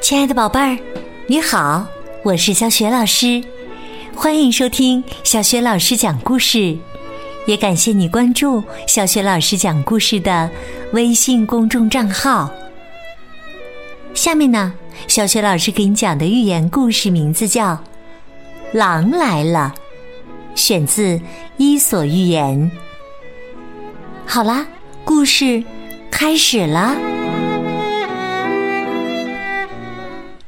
亲爱的宝贝儿，你好，我是小雪老师，欢迎收听小雪老师讲故事，也感谢你关注小雪老师讲故事的微信公众账号。下面呢，小雪老师给你讲的寓言故事名字叫《狼来了》，选自《伊索寓言》。好啦，故事开始了。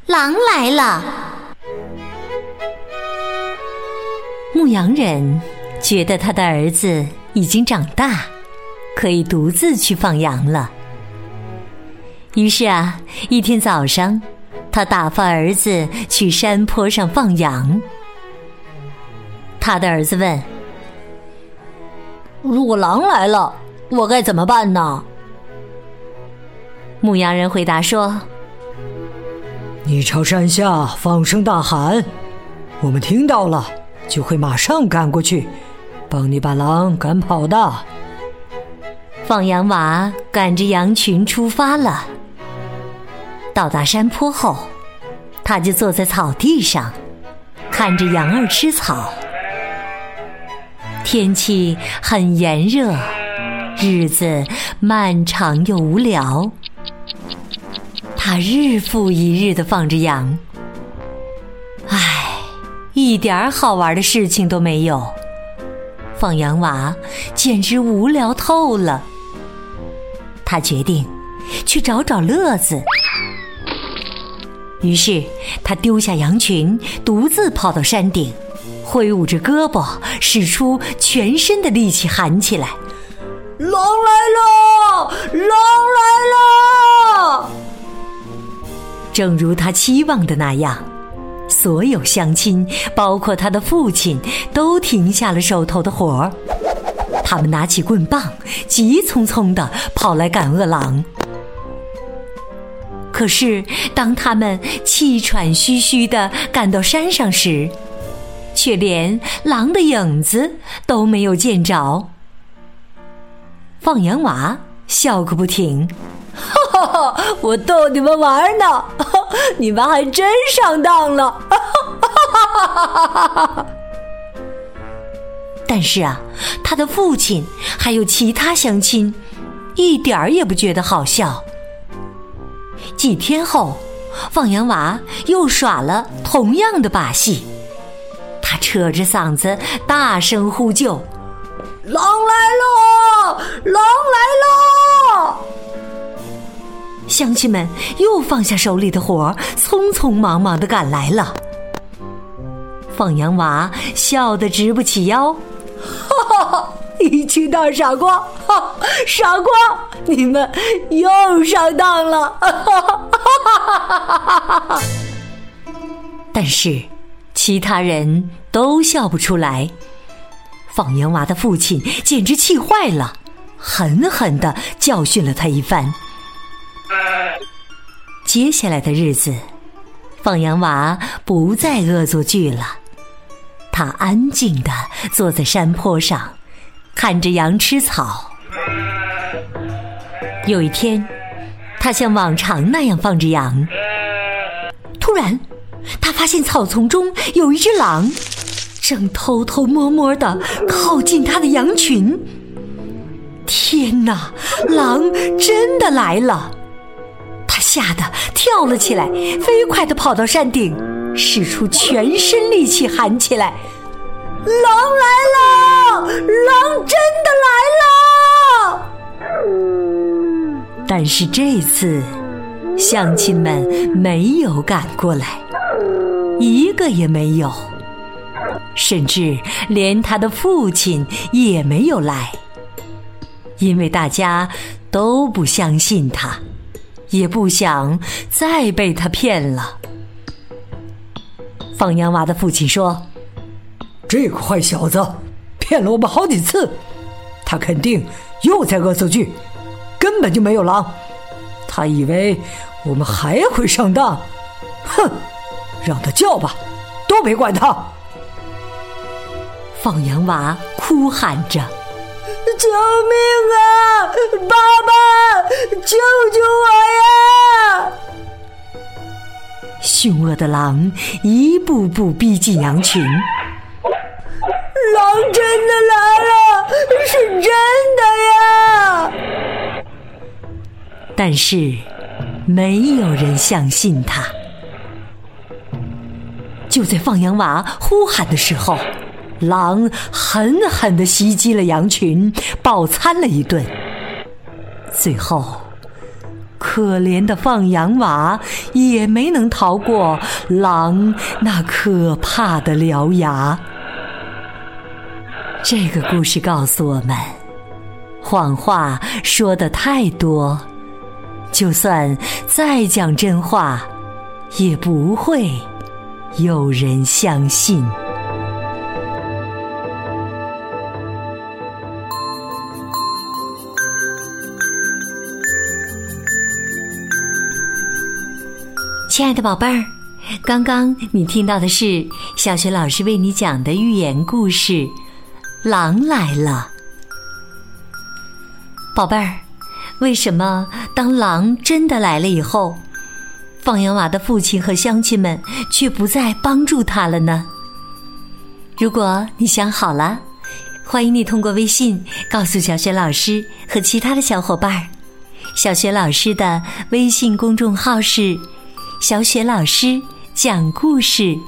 狼来了！牧羊人觉得他的儿子已经长大，可以独自去放羊了。于是啊，一天早上，他打发儿子去山坡上放羊。他的儿子问：“如果狼来了，我该怎么办呢？”牧羊人回答说。你朝山下放声大喊，我们听到了，就会马上赶过去，帮你把狼赶跑的。放羊娃赶着羊群出发了。到达山坡后，他就坐在草地上，看着羊儿吃草。天气很炎热，日子漫长又无聊。他日复一日的放着羊，唉，一点好玩的事情都没有。放羊娃简直无聊透了。他决定去找找乐子。于是他丢下羊群，独自跑到山顶，挥舞着胳膊，使出全身的力气，喊起来：“狼来了！狼来了！”正如他期望的那样，所有乡亲，包括他的父亲，都停下了手头的活儿。他们拿起棍棒，急匆匆的跑来赶饿狼。可是，当他们气喘吁吁的赶到山上时，却连狼的影子都没有见着。放羊娃笑个不停。哈哈哈，我逗你们玩呢，你们还真上当了。但是啊，他的父亲还有其他乡亲，一点儿也不觉得好笑。几天后，放羊娃又耍了同样的把戏，他扯着嗓子大声呼救：“狼来了！乡亲们又放下手里的活，匆匆忙忙的赶来了。放羊娃笑得直不起腰，哈哈！一群大傻瓜，哈！傻瓜，你们又上当了，哈哈哈哈哈！但是其他人都笑不出来。放羊娃的父亲简直气坏了，狠狠的教训了他一番。接下来的日子，放羊娃不再恶作剧了。他安静的坐在山坡上，看着羊吃草。有一天，他像往常那样放着羊，突然，他发现草丛中有一只狼，正偷偷摸摸的靠近他的羊群。天哪，狼真的来了！吓得跳了起来，飞快地跑到山顶，使出全身力气喊起来：“狼来了！狼真的来了！”但是这次，乡亲们没有赶过来，一个也没有，甚至连他的父亲也没有来，因为大家都不相信他。也不想再被他骗了。放羊娃的父亲说：“这个坏小子骗了我们好几次，他肯定又在恶作剧，根本就没有狼。他以为我们还会上当，哼！让他叫吧，都别管他。”放羊娃哭喊着：“救命啊！爸爸，救救我呀！凶恶的狼一步步逼近羊群。狼真的来了，是真的呀！但是，没有人相信他。就在放羊娃呼喊的时候，狼狠狠地袭击了羊群，饱餐了一顿。最后，可怜的放羊娃也没能逃过狼那可怕的獠牙。这个故事告诉我们：谎话说的太多，就算再讲真话，也不会有人相信。亲爱的宝贝儿，刚刚你听到的是小学老师为你讲的寓言故事《狼来了》。宝贝儿，为什么当狼真的来了以后，放羊娃的父亲和乡亲们却不再帮助他了呢？如果你想好了，欢迎你通过微信告诉小雪老师和其他的小伙伴儿。小雪老师的微信公众号是。小雪老师讲故事，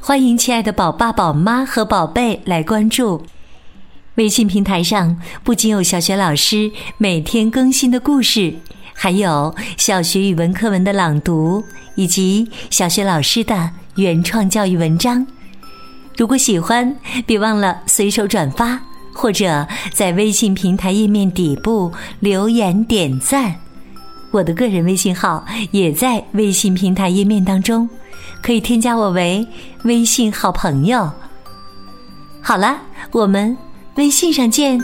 欢迎亲爱的宝爸、宝妈和宝贝来关注。微信平台上不仅有小雪老师每天更新的故事，还有小学语文课文的朗读以及小学老师的原创教育文章。如果喜欢，别忘了随手转发，或者在微信平台页面底部留言点赞。我的个人微信号也在微信平台页面当中，可以添加我为微信好朋友。好了，我们微信上见。